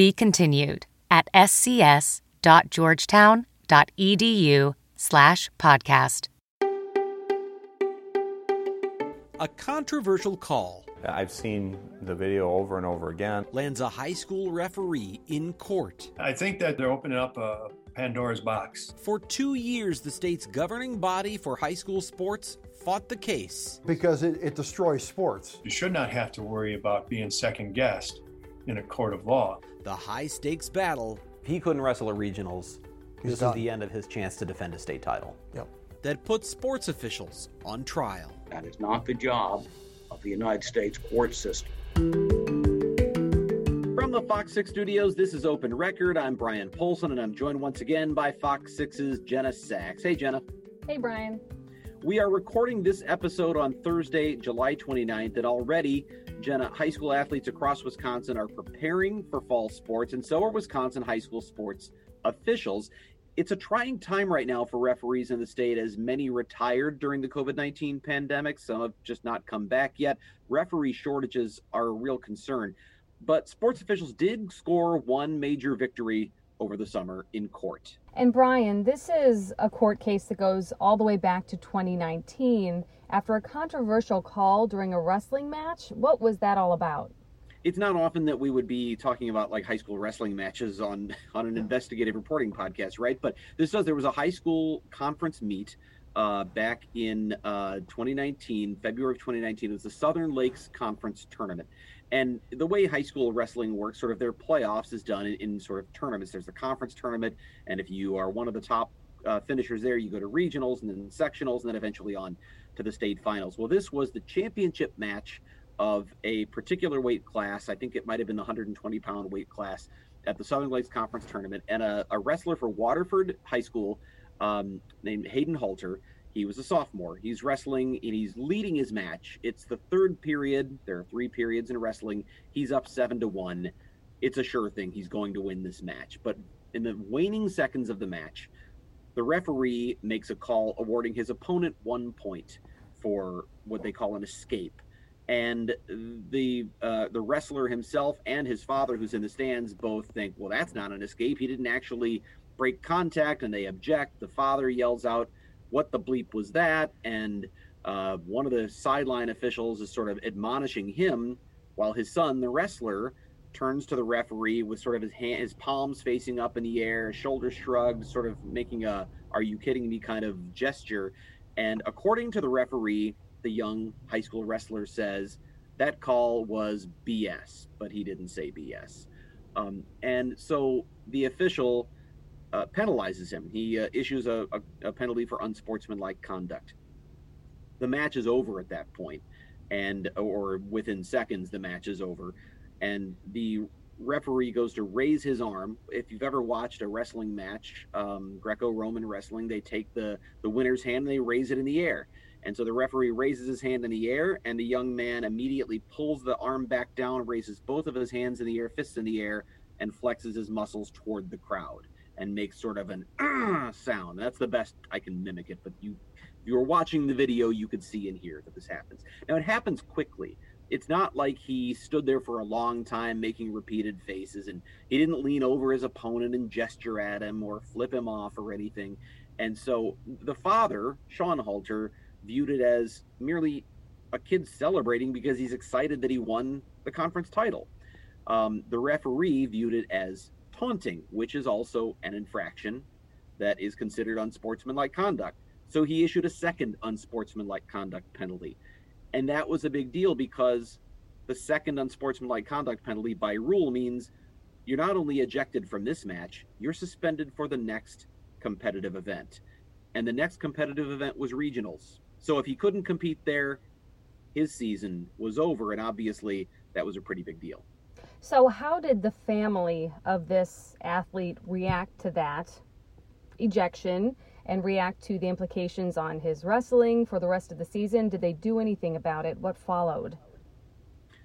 Be continued at scs.georgetown.edu slash podcast. A controversial call I've seen the video over and over again. lands a high school referee in court. I think that they're opening up a Pandora's box. For two years, the state's governing body for high school sports fought the case. because it, it destroys sports. You should not have to worry about being second guessed in a court of law. The high stakes battle If he couldn't wrestle at regionals, He's this done. was the end of his chance to defend a state title. Yep. that puts sports officials on trial. That is not the job of the United States court system. From the Fox 6 studios, this is Open Record. I'm Bryan Polcyn, and I'm joined once again by Fox 6's Jenna Sachs. Hey, Jenna. Hey, Brian. We are recording this episode on Thursday, July 29th, and already, Jenna, high school athletes across Wisconsin are preparing for fall sports, and so are Wisconsin high school sports officials. It's a trying time right now for referees in the state as many retired during the COVID 19 pandemic. Some have just not come back yet. Referee shortages are a real concern. But sports officials did score one major victory over the summer in court. And Brian, this is a court case that goes all the way back to 2019 after a controversial call during a wrestling match. What was that all about? it's not often that we would be talking about like high school wrestling matches on on an investigative reporting podcast right but this does there was a high school conference meet uh, back in uh, 2019 february of 2019 it was the southern lakes conference tournament and the way high school wrestling works sort of their playoffs is done in, in sort of tournaments there's the conference tournament and if you are one of the top uh, finishers there you go to regionals and then sectionals and then eventually on to the state finals well this was the championship match of a particular weight class. I think it might have been the 120 pound weight class at the Southern Lakes Conference tournament. And a, a wrestler for Waterford High School um, named Hayden Halter. He was a sophomore. He's wrestling and he's leading his match. It's the third period. There are three periods in wrestling. He's up seven to one. It's a sure thing. He's going to win this match. But in the waning seconds of the match, the referee makes a call awarding his opponent one point for what they call an escape and the uh, the wrestler himself and his father, who's in the stands, both think, well, that's not an escape. He didn't actually break contact, and they object. The father yells out, "What the bleep was that?" And uh, one of the sideline officials is sort of admonishing him, while his son, the wrestler, turns to the referee with sort of his hand, his palms facing up in the air, shoulders shrugged, sort of making a "Are you kidding me?" kind of gesture. And according to the referee, the young high school wrestler says that call was BS, but he didn't say BS. Um, and so the official uh, penalizes him. He uh, issues a, a, a penalty for unsportsmanlike conduct. The match is over at that point, and or within seconds, the match is over, and the referee goes to raise his arm. If you've ever watched a wrestling match, um, Greco-Roman wrestling, they take the the winner's hand and they raise it in the air. And so the referee raises his hand in the air, and the young man immediately pulls the arm back down, raises both of his hands in the air, fists in the air, and flexes his muscles toward the crowd and makes sort of an "Ah" sound. That's the best I can mimic it, but you if you were watching the video, you could see and hear that this happens. Now it happens quickly. It's not like he stood there for a long time making repeated faces and he didn't lean over his opponent and gesture at him or flip him off or anything. And so the father, Sean Halter, viewed it as merely a kid celebrating because he's excited that he won the conference title. Um, the referee viewed it as taunting, which is also an infraction that is considered unsportsmanlike conduct. So he issued a second unsportsmanlike conduct penalty. And that was a big deal because the second unsportsmanlike conduct penalty by rule means you're not only ejected from this match, you're suspended for the next competitive event. And the next competitive event was regionals. So if he couldn't compete there, his season was over. And obviously, that was a pretty big deal. So, how did the family of this athlete react to that ejection and react to the implications on his wrestling for the rest of the season? Did they do anything about it? What followed?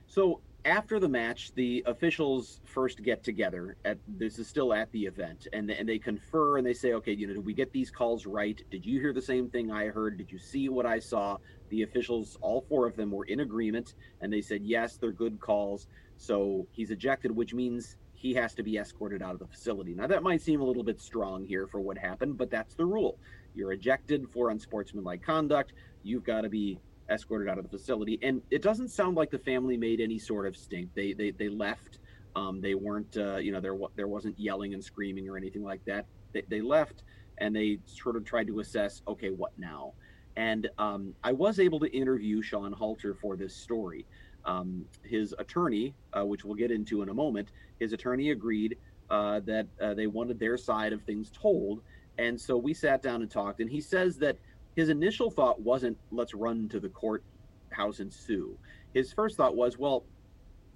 So, after the match, the officials first get together. At this is still at the event, and and they confer and they say, okay, you know, did we get these calls right? Did you hear the same thing I heard? Did you see what I saw? The officials, all four of them, were in agreement, and they said yes, they're good calls. So he's ejected, which means he has to be escorted out of the facility. Now that might seem a little bit strong here for what happened, but that's the rule. You're ejected for unsportsmanlike conduct. You've got to be escorted out of the facility. And it doesn't sound like the family made any sort of stink. They they they left. Um, they weren't uh, you know there there wasn't yelling and screaming or anything like that. They, they left and they sort of tried to assess okay what now. And um, I was able to interview Sean Halter for this story. Um, his attorney, uh, which we'll get into in a moment, his attorney agreed uh, that uh, they wanted their side of things told. And so we sat down and talked. And he says that his initial thought wasn't let's run to the courthouse and sue. His first thought was, well,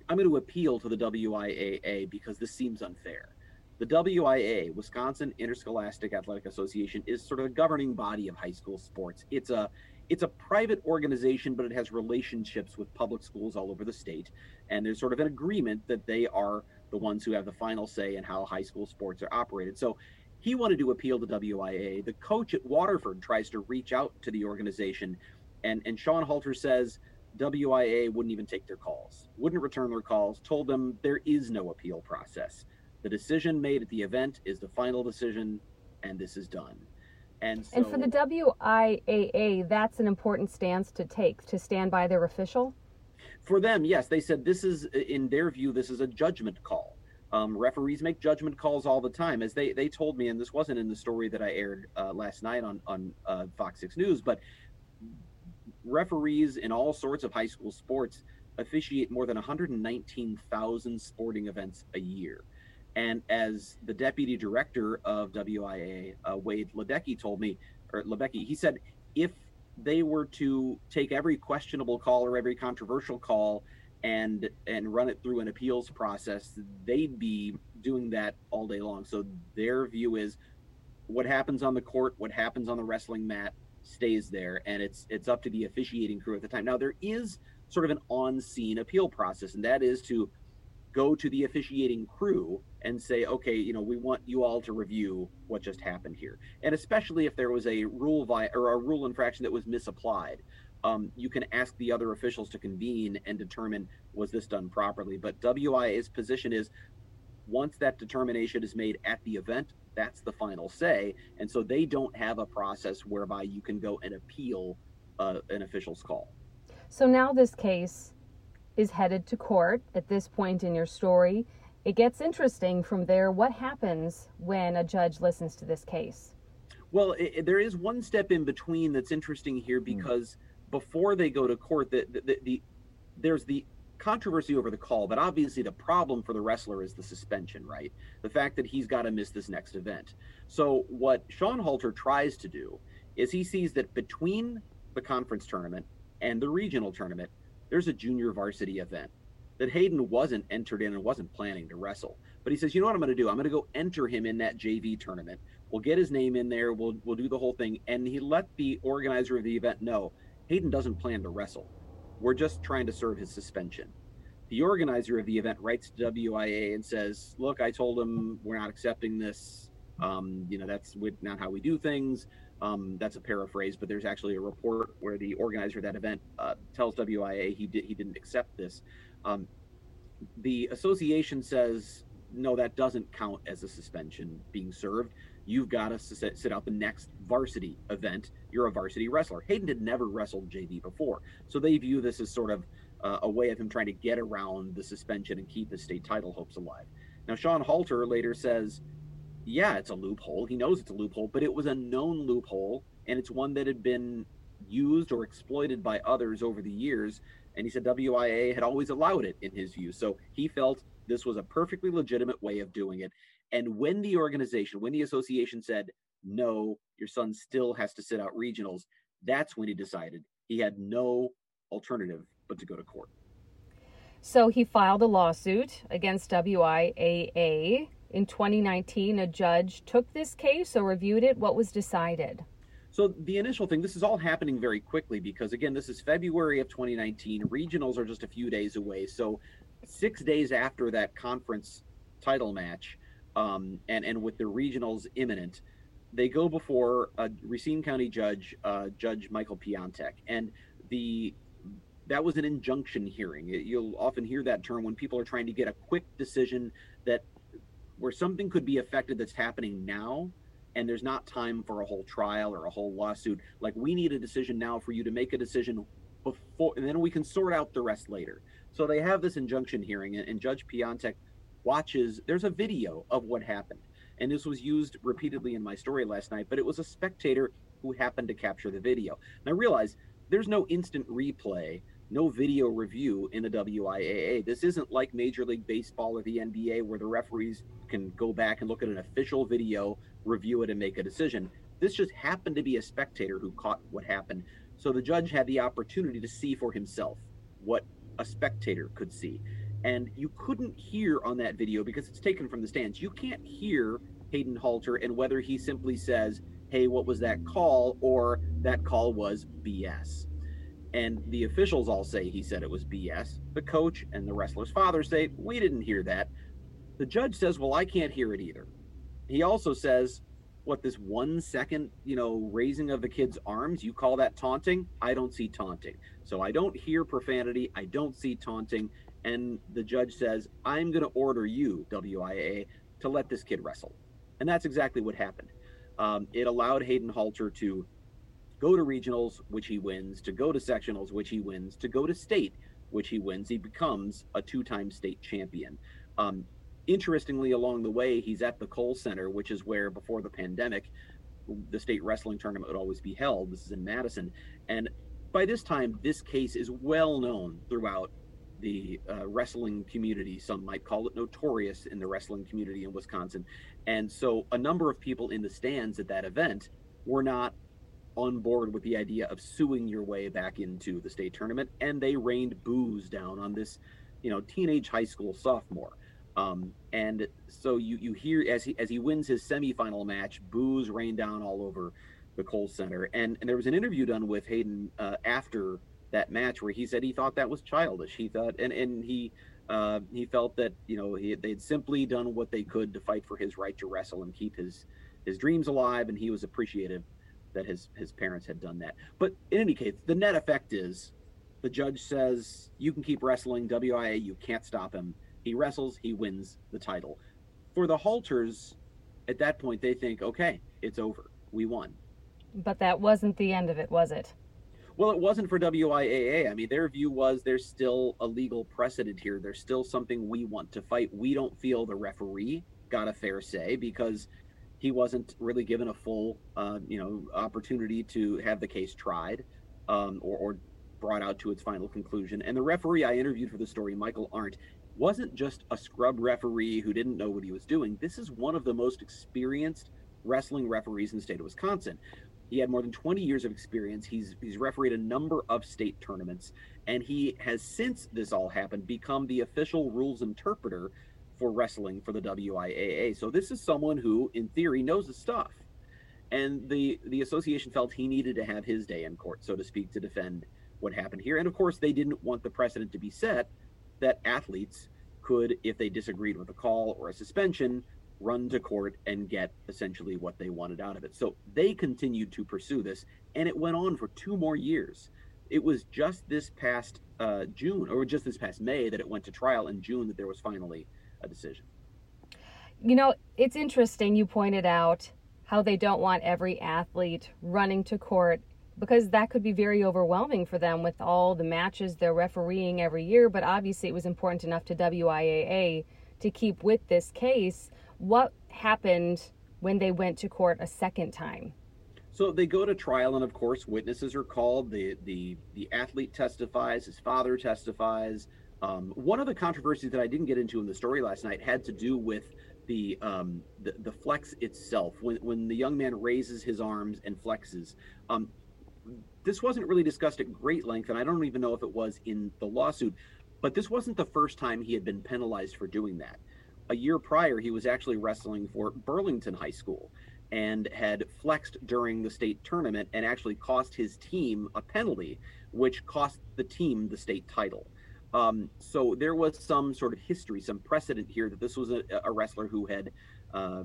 I'm going to appeal to the WIAA because this seems unfair. The WIAA, Wisconsin Interscholastic Athletic Association, is sort of a governing body of high school sports. It's a it's a private organization, but it has relationships with public schools all over the state. And there's sort of an agreement that they are the ones who have the final say in how high school sports are operated. So he wanted to appeal to WIAA. The coach at Waterford tries to reach out to the organization, and, and Sean Halter says WIAA wouldn't even take their calls, wouldn't return their calls, told them there is no appeal process. The decision made at the event is the final decision, and this is done. And, so, and for the WIAA, that's an important stance to take, to stand by their official? For them, yes. They said this is, in their view, this is a judgment call um, referees make judgment calls all the time, as they they told me, and this wasn't in the story that I aired uh, last night on on uh, Fox Six News, but referees in all sorts of high school sports officiate more than 119,000 sporting events a year. And as the deputy director of WIAA, uh, Wade Ledecky, told me, or Labecki, he said, if they were to take every questionable call or every controversial call and and run it through an appeals process they'd be doing that all day long. So their view is what happens on the court what happens on the wrestling mat stays there and it's it's up to the officiating crew at the time. Now there is sort of an on-scene appeal process and that is to go to the officiating crew and say okay you know we want you all to review what just happened here. And especially if there was a rule vi- or a rule infraction that was misapplied um, you can ask the other officials to convene and determine was this done properly. But WIAA's position is once that determination is made at the event, that's the final say. And so they don't have a process whereby you can go and appeal uh, an official's call. So now this case is headed to court at this point in your story. It gets interesting from there. What happens when a judge listens to this case? Well, it, there is one step in between that's interesting here hmm. because. Mm before they go to court the, the, the, there's the controversy over the call but obviously the problem for the wrestler is the suspension right? The fact that he's got to miss this next event. So what sean halter tries to do is he sees that between the conference tournament and the regional tournament there's a junior varsity event that hayden wasn't entered in and wasn't planning to wrestle. But he says you know what i'm going to do? I'm going to go enter him in that jv tournament. We'll get his name in there. We'll, we'll do the whole thing. And he let the organizer of the event know Hayden doesn't plan to wrestle. We're just trying to serve his suspension. The organizer of the event writes to WIAA and says, Look, I told him we're not accepting this. Um, you know, that's not how we do things. Um, that's a paraphrase, but there's actually a report where the organizer of that event uh, tells WIAA he did he didn't accept this. Um, the association says no, that doesn't count as a suspension being served you've got to sit, sit out the next varsity event. You're a varsity wrestler. Hayden had never wrestled JV before, so they view this as sort of uh, a way of him trying to get around the suspension and keep his state title hopes alive. Now, Sean Halter later says, yeah, it's a loophole. He knows it's a loophole, but it was a known loophole, and it's one that had been used or exploited by others over the years. And he said WIAA had always allowed it in his view. So he felt this was a perfectly legitimate way of doing it. And when the organization, when the association said, no, your son still has to sit out regionals, that's when he decided he had no alternative but to go to court. So he filed a lawsuit against WIAA. In 2019, a judge took this case or reviewed it. What was decided? So the initial thing, this is all happening very quickly because again, this is February of 2019. Regionals are just a few days away. So six days after that conference title match, um, and and with the regionals imminent, they go before a Racine County judge, uh, Judge Michael Piontek, and the that was an injunction hearing. You'll often hear that term when people are trying to get a quick decision that where something could be affected that's happening now and there's not time for a whole trial or a whole lawsuit. Like we need a decision now for you to make a decision before and then we can sort out the rest later so they have this injunction hearing and, judge Piontek watches there's a video of what happened and this was used repeatedly in my story last night but it was a spectator who happened to capture the video and i realize there's no instant replay no video review in the WIAA. This isn't like Major League Baseball or the NBA where the referees can go back and look at an official video, review it, and make a decision. This just happened to be a spectator who caught what happened. So the judge had the opportunity to see for himself what a spectator could see. And you couldn't hear on that video because it's taken from the stands. You can't hear Hayden Halter and whether he simply says, Hey, what was that call? or that call was BS and the officials all say he said it was BS. The coach and the wrestler's father say, We didn't hear that. The judge says, Well, I can't hear it either. He also says, What, this one second, you know, raising of the kid's arms, you call that taunting? I don't see taunting. So I don't hear profanity. I don't see taunting. And the judge says, I'm going to order you, WIAA, to let this kid wrestle. And that's exactly what happened. Um, it allowed Hayden Halter to go to regionals, which he wins, to go to sectionals, which he wins, to go to state, which he wins. He becomes a two time state champion. Um, interestingly, along the way, he's at the Kohl Center, which is where before the pandemic, the state wrestling tournament would always be held. This is in Madison. And by this time, this case is well known throughout the uh, wrestling community. Some might call it notorious in the wrestling community in Wisconsin. And so a number of people in the stands at that event were not on board with the idea of suing your way back into the state tournament, and they rained boos down on this, you know, teenage high school sophomore. Um, and so you you hear as he as he wins his semifinal match, boos rain down all over the Kohl Center. And and there was an interview done with Hayden uh, after that match where he said he thought that was childish. He thought and and he. Uh, he felt that you know he, they'd simply done what they could to fight for his right to wrestle and keep his his dreams alive, and he was appreciative that his his parents had done that. But in any case, the net effect is the judge says you can keep wrestling WIAA, you can't stop him. He wrestles, he wins the title. For the halters, at that point they think, okay, it's over. We won. But that wasn't the end of it, was it? Well, it wasn't for WIAA. I mean, their view was there's still a legal precedent here. There's still something we want to fight. We don't feel the referee got a fair say because he wasn't really given a full, uh, you know, opportunity to have the case tried um, or, or, brought out to its final conclusion. And the referee I interviewed for the story, Michael Arndt, wasn't just a scrub referee who didn't know what he was doing. This is one of the most experienced wrestling referees in the state of Wisconsin. He had more than 20 years of experience. He's he's refereed a number of state tournaments, and he has since this all happened become the official rules interpreter for wrestling for the WIAA. So this is someone who, in theory, knows his stuff. And the the association felt he needed to have his day in court, so to speak, to defend what happened here. And of course, they didn't want the precedent to be set that athletes could, if they disagreed with a call or a suspension, run to court and get essentially what they wanted out of it. So they continued to pursue this, and it went on for two more years. It was just this past uh, June, or just this past May, that it went to trial. In June, that there was finally a decision. You know, it's interesting you pointed out how they don't want every athlete running to court because that could be very overwhelming for them with all the matches they're refereeing every year. But obviously, it was important enough to WIAA to keep with this case. What happened when they went to court a second time? So they go to trial, and of course, witnesses are called. The the the athlete testifies. His father testifies. Um, one of the controversies that I didn't get into in the story last night had to do with the um, the, the, flex itself. When when the young man raises his arms and flexes, um, this wasn't really discussed at great length, and I don't even know if it was in the lawsuit. But this wasn't the first time he had been penalized for doing that. A year prior, he was actually wrestling for Burlington High School and had flexed during the state tournament and actually cost his team a penalty, which cost the team the state title. Um, so there was some sort of history, some precedent here that this was a, a wrestler who had uh,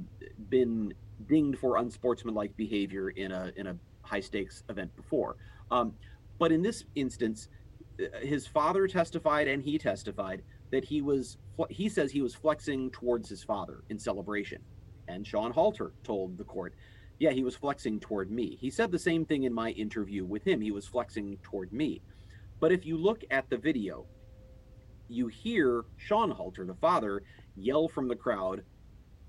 been dinged for unsportsmanlike behavior in a in a high stakes event before. Um, but in this instance, uh, his father testified and he testified that he was he says he was flexing towards his father in celebration and Sean Halter told the court, yeah, he was flexing toward me. He said the same thing in my interview with him. He was flexing toward me. But if you look at the video, you hear Sean Halter, the father, yell from the crowd,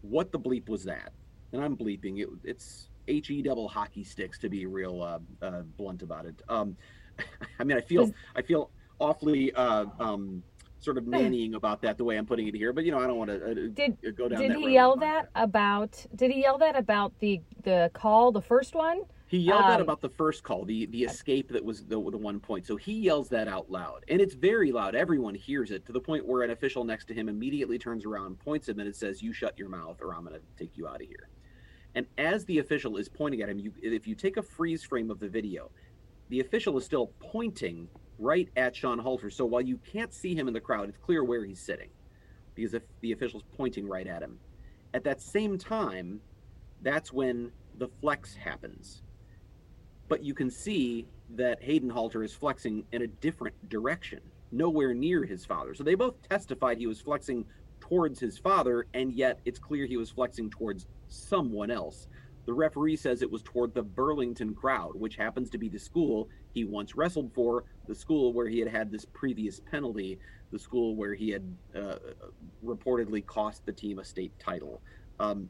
What the bleep was that? And I'm bleeping. It, it's H E double hockey sticks to be real uh, uh, blunt about it. Um, I mean, I feel I feel awfully uh, um, sort of nannying about that the way I'm putting it here, but you know, I don't want to uh, did, go down. Did he yell that about? Did he yell that about the the call, the first one? He yelled um, that about the first call, the the escape that was the the one point. So he yells that out loud, and it's very loud. Everyone hears it to the point where an official next to him immediately turns around, points him, and it says, "You shut your mouth, or I'm going to take you out of here." And as the official is pointing at him, you if you take a freeze frame of the video, the official is still pointing right at Sean Halter. So while you can't see him in the crowd, it's clear where he's sitting because if the official's pointing right at him. At that same time, that's when the flex happens. But you can see that Hayden Halter is flexing in a different direction, nowhere near his father. So they both testified he was flexing towards his father, and yet it's clear he was flexing towards someone else. The referee says it was toward the Burlington crowd, which happens to be the school he once wrestled for, the school where he had had this previous penalty, the school where he had uh, reportedly cost the team a state title. Um,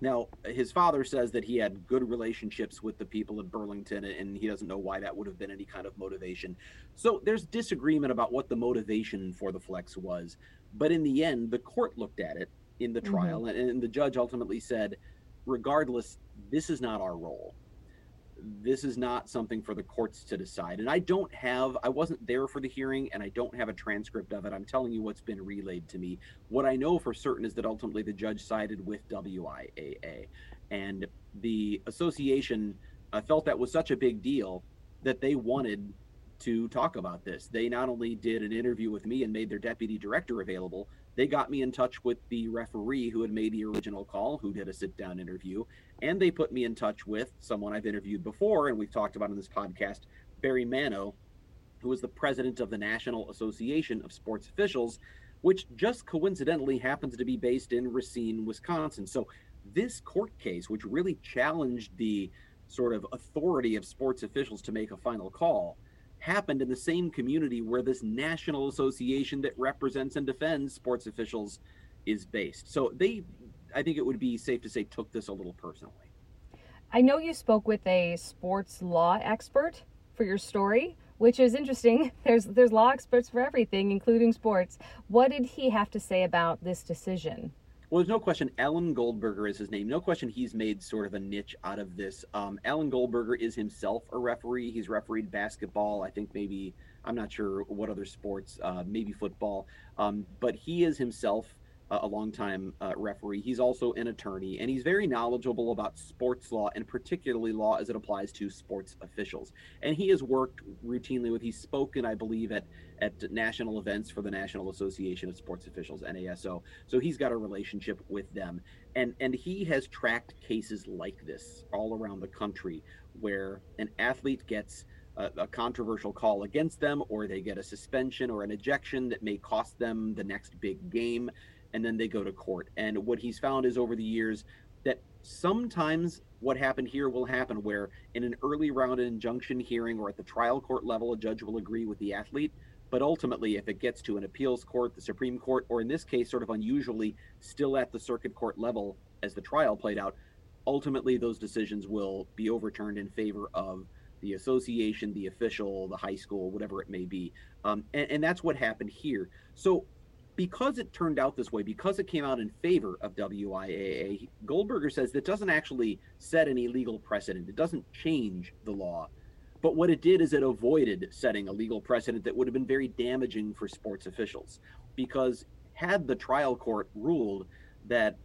now, his father says that he had good relationships with the people in Burlington, and he doesn't know why that would have been any kind of motivation. So there's disagreement about what the motivation for the flex was. But in the end, the court looked at it in the trial, mm-hmm. and, and the judge ultimately said, regardless, this is not our role. This is not something for the courts to decide. And I don't have, I wasn't there for the hearing and I don't have a transcript of it. I'm telling you what's been relayed to me. What I know for certain is that ultimately the judge sided with WIAA. And the association uh, felt that was such a big deal that they wanted to talk about this. They not only did an interview with me and made their deputy director available, they got me in touch with the referee who had made the original call, who did a sit down interview, and they put me in touch with someone I've interviewed before and we've talked about in this podcast, Barry Mano, who is the president of the National Association of Sports Officials, which just coincidentally happens to be based in Racine, Wisconsin. So this court case, which really challenged the sort of authority of sports officials to make a final call, happened in the same community where this national association that represents and defends sports officials is based. So they, I think it would be safe to say, took this a little personally. I know you spoke with a sports law expert for your story, which is interesting. There's there's law experts for everything, including sports. What did he have to say about this decision? Well, there's no question. Alan Goldberger is his name. No question he's made sort of a niche out of this. Um, Alan Goldberger is himself a referee. He's refereed basketball. I think maybe, I'm not sure what other sports, uh, maybe football. Um, but he is himself a longtime uh, referee. He's also an attorney, and he's very knowledgeable about sports law and particularly law as it applies to sports officials. And he has worked routinely with. He's spoken, I believe, at at national events for the National Association of Sports Officials (NASO). So he's got a relationship with them, and and he has tracked cases like this all around the country where an athlete gets a, a, controversial call against them, or they get a suspension or an ejection that may cost them the next big game and then they go to court. And what he's found is over the years that sometimes what happened here will happen where in an early round injunction hearing or at the trial court level, a judge will agree with the athlete. But ultimately, if it gets to an appeals court, the Supreme Court, or in this case, sort of unusually, still at the circuit court level as the trial played out, ultimately those decisions will be overturned in favor of the association, the official, the high school, whatever it may be. Um, and, and that's what happened here. So because it turned out this way, because it came out in favor of WIAA, Goldberger says that doesn't actually set any legal precedent. It doesn't change the law. But what it did is it avoided setting a legal precedent that would have been very damaging for sports officials. Because had the trial court ruled that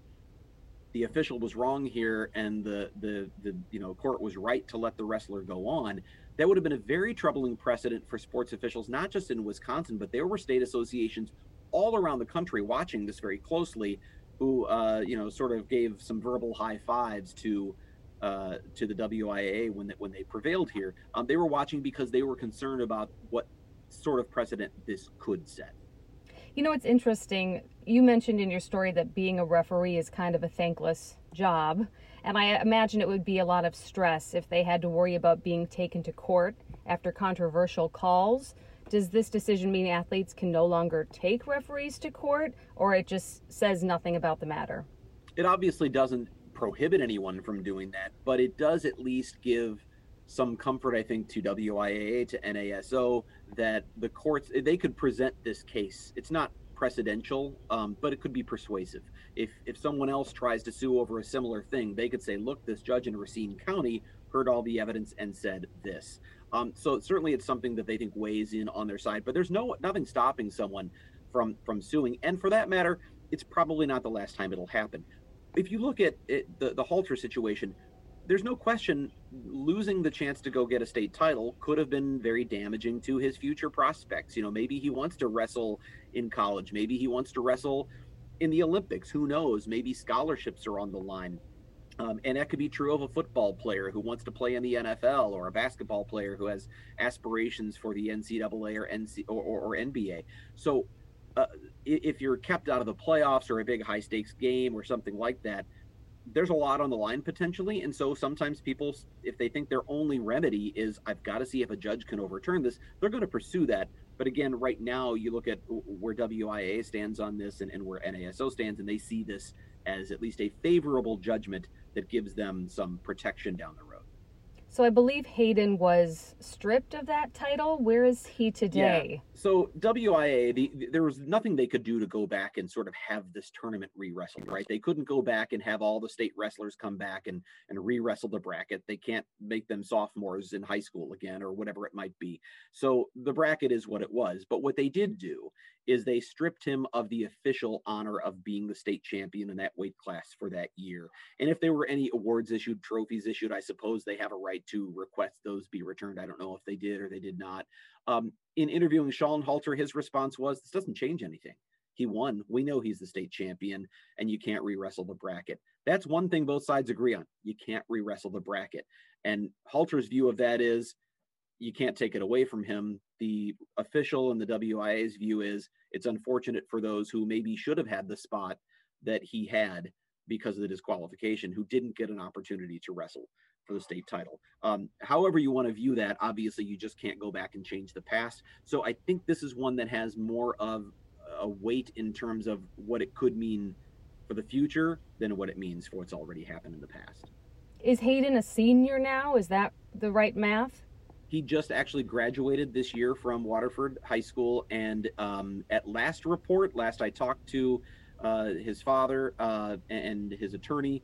the official was wrong here and the the the you know court was right to let the wrestler go on that would have been a very troubling precedent for sports officials not just in Wisconsin but there were state associations all around the country watching this very closely who uh, you know sort of gave some verbal high fives to uh, to the WIAA when they, when they prevailed here um, they were watching because they were concerned about what sort of precedent this could set you know, it's interesting. You mentioned in your story that being a referee is kind of a thankless job. And I imagine it would be a lot of stress if they had to worry about being taken to court after controversial calls. Does this decision mean athletes can no longer take referees to court, or it just says nothing about the matter? It obviously doesn't prohibit anyone from doing that, but it does at least give some comfort, I think, to WIAA, to NASO, that the courts they could present this case. It's not precedential, um, but it could be persuasive. If if someone else tries to sue over a similar thing, they could say, "Look, this judge in Racine County heard all the evidence and said this." Um, so certainly, it's something that they think weighs in on their side. But there's no nothing stopping someone from from suing, and for that matter, it's probably not the last time it'll happen. If you look at it, the the Halter situation, there's no question losing the chance to go get a state title could have been very damaging to his future prospects. You know, maybe he wants to wrestle in college, maybe he wants to wrestle in the Olympics. Who knows? Maybe scholarships are on the line. Um, and that could be true of a football player who wants to play in the NFL or a basketball player who has aspirations for the NCAA or, NC, or, or, or NBA. So, uh, if you're kept out of the playoffs or a big high stakes game or something like that, there's a lot on the line potentially and so sometimes people if they think their only remedy is i've got to see if a judge can overturn this they're going to pursue that but again right now you look at where WIAA stands on this and, and where naso stands and they see this as at least a favorable judgment that gives them some protection down the road so I believe Hayden was stripped of that title. Where is he today? Yeah. So WIAA, the, the, there was nothing they could do to go back and sort of have this tournament re-wrestled, right? They couldn't go back and have all the state wrestlers come back and and re-wrestle the bracket. They can't make them sophomores in high school again or whatever it might be. So the bracket is what it was. But what they did do is they stripped him of the official honor of being the state champion in that weight class for that year. And if there were any awards issued, trophies issued, I suppose they have a right to request those be returned. I don't know if they did or they did not. Um, in interviewing Sean Halter, his response was, "This doesn't change anything. He won. We know he's the state champion, and you can't re-wrestle the bracket. That's one thing both sides agree on. You can't re-wrestle the bracket. And Halter's view of that is you can't take it away from him. The official and the WIAA's view is it's unfortunate for those who maybe should have had the spot that he had because of the disqualification, who didn't get an opportunity to wrestle for the state title. Um, however, you want to view that, obviously, you just can't go back and change the past. So I think this is one that has more of a weight in terms of what it could mean for the future than what it means for what's already happened in the past. Is Hayden a senior now? Is that the right math? He just actually graduated this year from Waterford High School, and um, at last report, last I talked to uh, his father uh, and his attorney,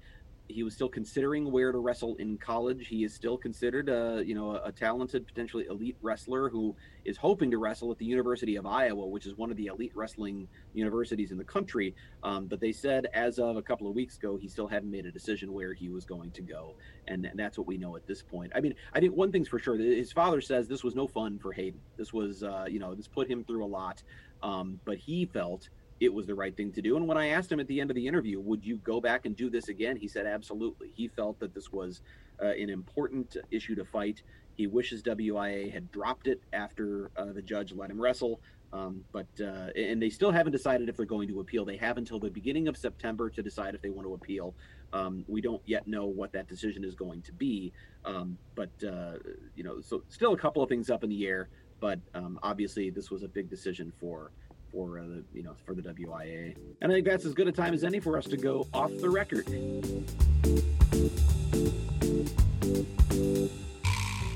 he was still considering where to wrestle in college. He is still considered a you know a, a, talented, potentially elite wrestler who is hoping to wrestle at the University of Iowa, which is one of the elite wrestling universities in the country. Um, but they said as of a couple of weeks ago, he still hadn't made a decision where he was going to go, and, and that's what we know at this point. I mean, I think one thing's for sure: his father says this was no fun for Hayden. This was uh, you know this put him through a lot, um, but he felt it was the right thing to do. And when I asked him at the end of the interview, would you go back and do this again? He said, absolutely. He felt that this was uh, an important issue to fight. He wishes WIAA had dropped it after uh, the judge let him wrestle. Um, but uh, and they still haven't decided if they're going to appeal. They have until the beginning of September to decide if they want to appeal. Um, we don't yet know what that decision is going to be. Um, but uh, you know, so still a couple of things up in the air. But um, obviously, this was a big decision for for uh, the you know for the WIAA. And I think that's as good a time as any for us to go off the record.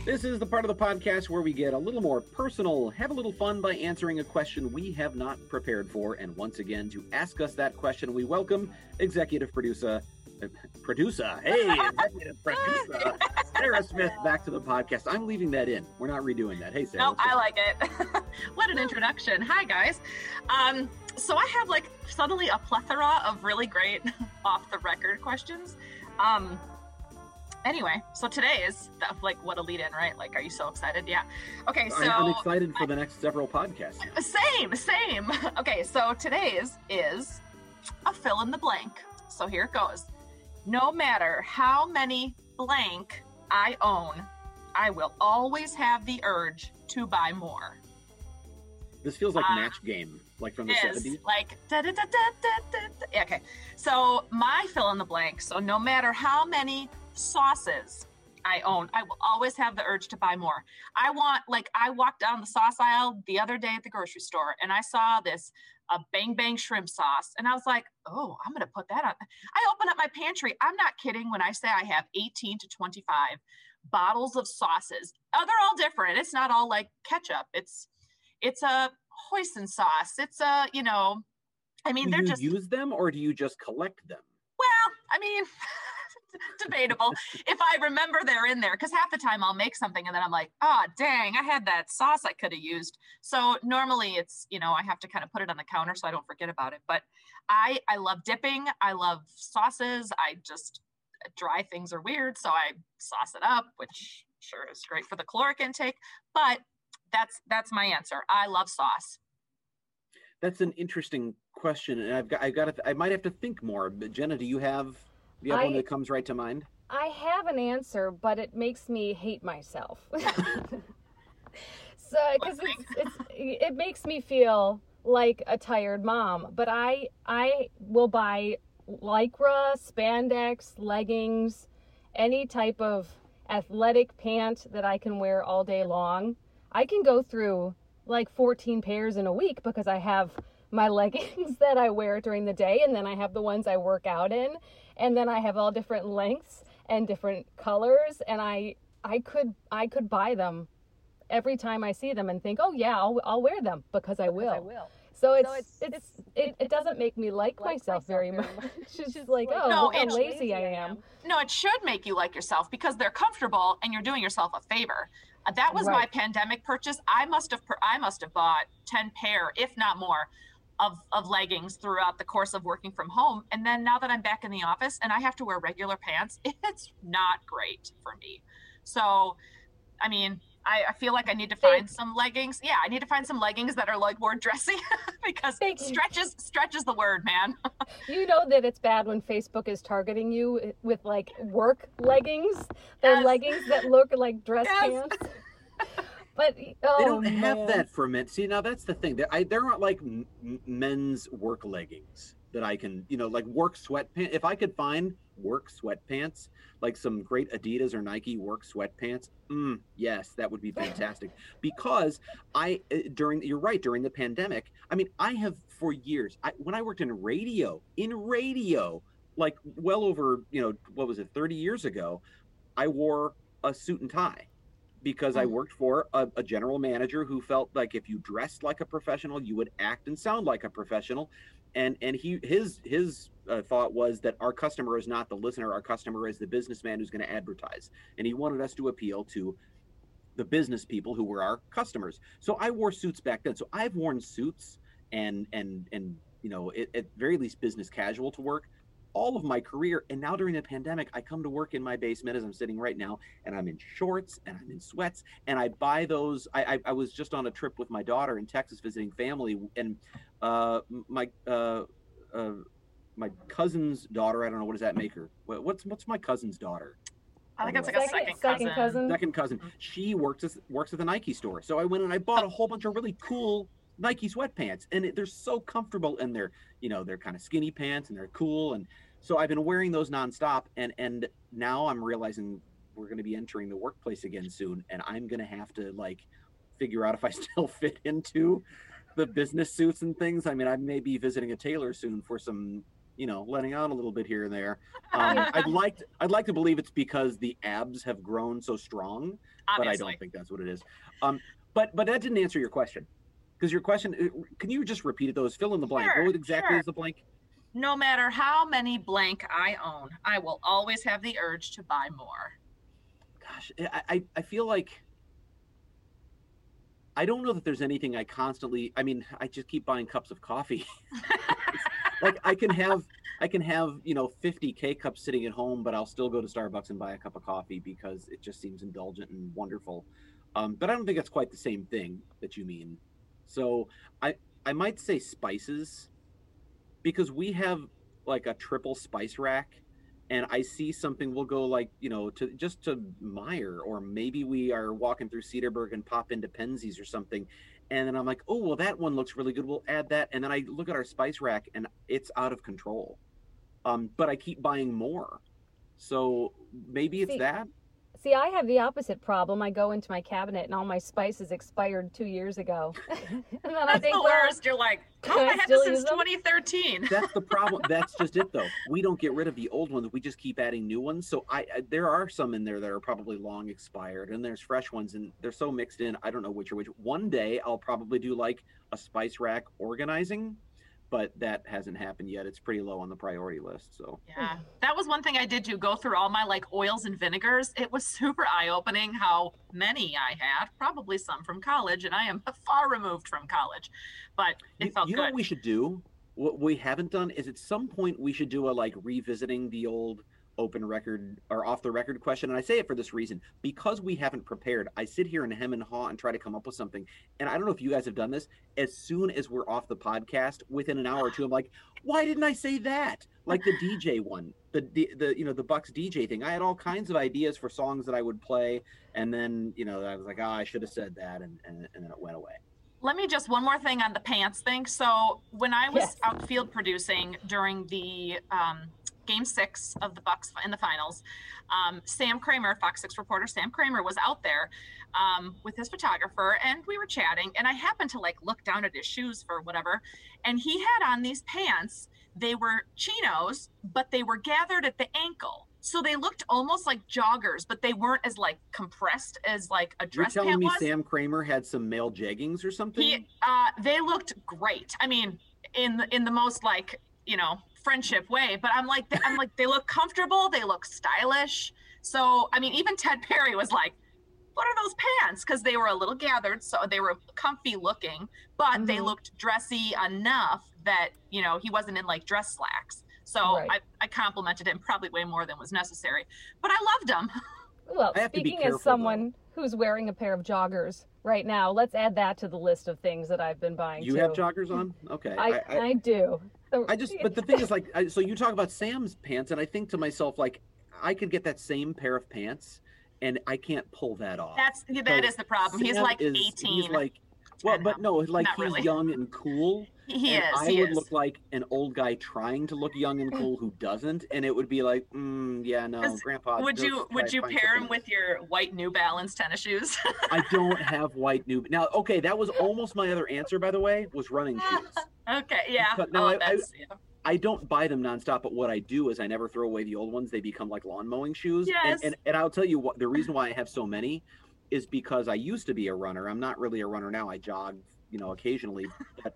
This is the part of the podcast where we get a little more personal, have a little fun by answering a question we have not prepared for. And once again, to ask us that question, we welcome executive producer, producer, hey, executive producer, Sarah Smith back to the podcast. I'm leaving that in. We're not redoing that. Hey, Sarah. No, what's I like it. what an introduction. Hi, guys. Um, so I have like suddenly a plethora of really great off the record questions. Um, anyway, so today is the, like what a lead in, right? Like, are you so excited? Yeah. Okay, so I- I'm excited for the next several podcasts. same, same. Okay, so today's is a fill in the blank. So here it goes. No matter how many blank I own, I will always have the urge to buy more. This feels like Uh, match game, like from the 70s. like da, da, da, da, da, da, da. Yeah, okay. So my fill in the blank. So no matter how many sauces I own, I will always have the urge to buy more. I want like I walked down the sauce aisle the other day at the grocery store and I saw this a bang bang shrimp sauce and I was like, oh, I'm gonna put that on. I open up my pantry. I'm not kidding when I say I have 18 to 25 bottles of sauces. Oh, they're all different. It's not all like ketchup. It's it's a hoisin sauce. It's a, you know, I mean, do they're you just use them or do you just collect them? well, I mean, debatable. if I remember they're in there, because half the time I'll make something and then I'm like, oh, dang, I had that sauce I could have used. So normally it's, you know, I have to kind of put it on the counter so I don't forget about it. But I, I love dipping. I love sauces. I just dry things are weird, so I sauce it up, which sure is great for the caloric intake. But that's that's my answer. I love sauce. That's an interesting question, and I've got, I've got, to, I might have to think more. But Jenna, do you have, do you have one that comes right to mind? I have an answer, but it makes me hate myself. so, because it's, it's it makes me feel like a tired mom. But I I will buy lycra, spandex, leggings, any type of athletic pant that I can wear all day long. I can go through like 14 pairs in a week because I have my leggings that I wear during the day and then I have the ones I work out in and then I have all different lengths and different colors and I I could I could buy them every time I see them and think, "Oh yeah, I'll I'll wear them because I will." So it's it's, it, it doesn't make me like, myself, very much. It's just like, oh, No, how it's- lazy I am. No, it should make you like yourself because they're comfortable and you're doing yourself a favor. Uh, that was my pandemic purchase. I must have I must have bought 10 pair, if not more, of, of leggings throughout the course of working from home. And then now that I'm back in the office and I have to wear regular pants, it's not great for me. So, I mean, I, I feel like I need to find some leggings. Yeah, I need to find some leggings that are like more dressy because Thank you. stretches the word, man. You know that it's bad when Facebook is targeting you with like work leggings. They're Yes. leggings that look like dress Yes. pants. But oh, they don't have man. that for men. See, now that's the thing. There, I, there aren't like m- men's work leggings that I can, you know, like work sweatpants. If I could find work sweatpants, like some great Adidas or Nike work sweatpants, mm, yes, that would be fantastic. because I, uh, during, you're right, during the pandemic, I mean, I have for years, I, when I worked in radio, in radio, like well over, you know, what was it, 30 years ago, I wore a suit and tie because I Mm. worked for a, a general manager who felt like if you dressed like a professional, you would act and sound like a professional. And and he his his uh, thought was that our customer is not the listener, our customer is the businessman who's going to advertise, and he wanted us to appeal to the business people who were our customers. So I wore suits back then. So I've worn suits and and and you know at, at very least business casual to work all of my career and now during the pandemic i come to work in my basement as i'm sitting right now and i'm in shorts and i'm in sweats and i buy those i i, I was just on a trip with my daughter in texas visiting family and uh my uh uh my cousin's daughter i don't know what does that make her? What's what's my cousin's daughter? I think it's like a Second- second, second cousin. cousin. second cousin. She works as, works at the nike store. So i went and i bought a whole bunch of really cool nike sweatpants and it, they're so comfortable and they're you know they're kind of skinny pants and they're cool and so i've been wearing those nonstop and and now i'm realizing we're going to be entering the workplace again soon and i'm going to have to like figure out if i still fit into the business suits and things. I mean i may be visiting a tailor soon for some you know letting out a little bit here and there. Um, i'd like to, i'd like to believe it's because the abs have grown so strong but I don't think that's what it is. Um, but but that didn't answer your question because your question. uh, Can you just repeat it? Those fill in the blank. Sure, what exactly sure. is the blank? No matter how many blank I own, I will always have the urge to buy more. gosh, I, I, I feel like I don't know that there's anything I constantly. I mean, I just keep buying cups of coffee. like I can have I can have you know 50 K cups sitting at home, but I'll still go to Starbucks and buy a cup of coffee because it just seems indulgent and wonderful. Um, but I don't think that's quite the same thing that you mean. So I I might say spices because we have like a triple spice rack and I see something, we'll go like, you know, to just to Meijer, or maybe we are walking through Cedarburg and pop into Penzeys or something. And then I'm like, oh, well, that one looks really good. We'll add that. And then I look at our spice rack and it's out of control. Um, but I keep buying more. So maybe it's See, that. See, I have the opposite problem. I go into my cabinet and all my spices expired two years ago. and then I That's think, the well, worst. You're like, can oh, I I had this since 2013. That's the problem. That's just it, though. We don't get rid of the old ones. We just keep adding new ones. So I, I there are some in there that are probably long expired, and there's fresh ones, and they're so mixed in. I don't know which are which. One day I'll probably do like a spice rack organizing, but that hasn't happened yet. It's pretty low on the priority list. So Yeah, that was one thing I did do. Go through all my like oils and vinegars. It was super eye opening how many I had. Probably some from college, and I am far removed from college, but it you, felt you know what we should do? What we haven't done is at some point we should do a like revisiting the old open record or off the record question. And I say it for this reason because we haven't prepared. I sit here and hem and haw and try to come up with something. And I don't know if you guys have done this. As soon as we're off the podcast, within an hour or two, I'm like, why didn't I say that? Like the DJ one, the the, the you know the Bucks DJ thing. I had all kinds of ideas for songs that I would play, and then you know I was like, oh, I should have said that, and and, and then it went away. Let me just one more thing on the pants thing. So when I was Yes. outfield producing during the um, game six of the Bucks in the finals, um, Sam Kramer, Fox Six reporter Sam Kramer, was out there um, with his photographer, and we were chatting. And I happened to like look down at his shoes for whatever, and he had on these pants. They were chinos, but they were gathered at the ankle. So they looked almost like joggers, but they weren't as like compressed as like a dress. You're telling me was. Sam Kramer had some male jeggings or something? He, uh, they looked great. I mean, in the, in the most like you know friendship way. But I'm like, I'm like, they look comfortable. They look stylish. So I mean, even Ted Perry was like, "What are those pants?" Because they were a little gathered, so they were comfy looking, but they Mhm. looked dressy enough that you know he wasn't in like dress slacks. So Right. I, I complimented him probably way more than was necessary. But I loved him. Well, I have to be speaking as someone who's wearing a pair of joggers right now, let's add that to the list of things that I've been buying. You too. have joggers on? Okay. I, I, I, do. The- I just, but the thing is, like, I, so you talk about Sam's pants, and I think to myself, like, I could get that same pair of pants, and I can't pull that off. That's that So is the problem. He's Sam like is- 18. He's like, well, but no, like not he's really. young and cool. He and is. I he would is. look like an old guy trying to look young and cool who doesn't, and it would be like, mm, yeah, no, Grandpa. would you would you pair him with your white New Balance tennis shoes? I don't have white new. Now, okay, that was almost my other answer, by the way, was running shoes. okay, yeah. But no, oh, I- I- yeah. I don't buy them nonstop, but what I do is I never throw away the old ones. They become like lawn mowing shoes. And- Yes. And, and, I'll tell you what, the reason why I have so many is because I used to be a runner. I'm not really a runner now. I jog, you know, occasionally, but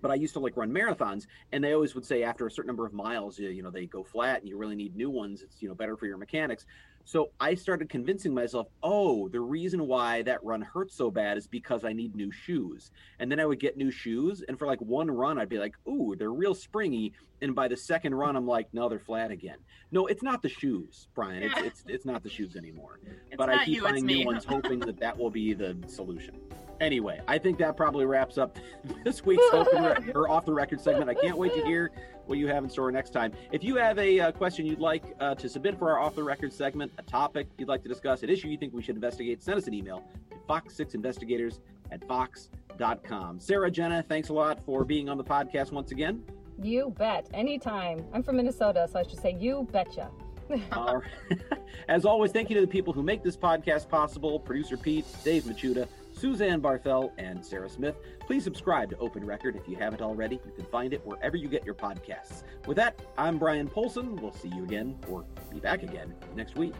but I used to like run marathons, and they always would say after a certain number of miles, you, you know, they go flat, and you really need new ones. It's you know better for your mechanics. So I started convincing myself, oh, the reason why that run hurts so bad is because I need new shoes. And then I would get new shoes, and for like one run, I'd be like, ooh, they're real springy. And by the second run, I'm like, no, they're flat again. No, it's not the shoes, Bryan. It's it's, it's not the shoes anymore. It's but I keep you, buying new ones, hoping that that will be the solution. Anyway, I think that probably wraps up this week's open re- or off the record segment. I can't wait to hear what you have in store next time. If you have a uh, question you'd like uh, to submit for our off the record segment, a topic you'd like to discuss, an issue you think we should investigate, send us an email to fox6investigators at fox.com. Sarah, Jenna, thanks a lot for being on the podcast once again. You bet. Anytime. I'm from Minnesota, so I should say you betcha. As always, thank you to the people who make this podcast possible producer Pete, Dave Machuda, Suzanne Barthel, and Sarah Smith. Please subscribe to Open Record if you haven't already. You can find it wherever you get your podcasts. With that, I'm Bryan Polcyn. We'll see you again, or be back again, next week.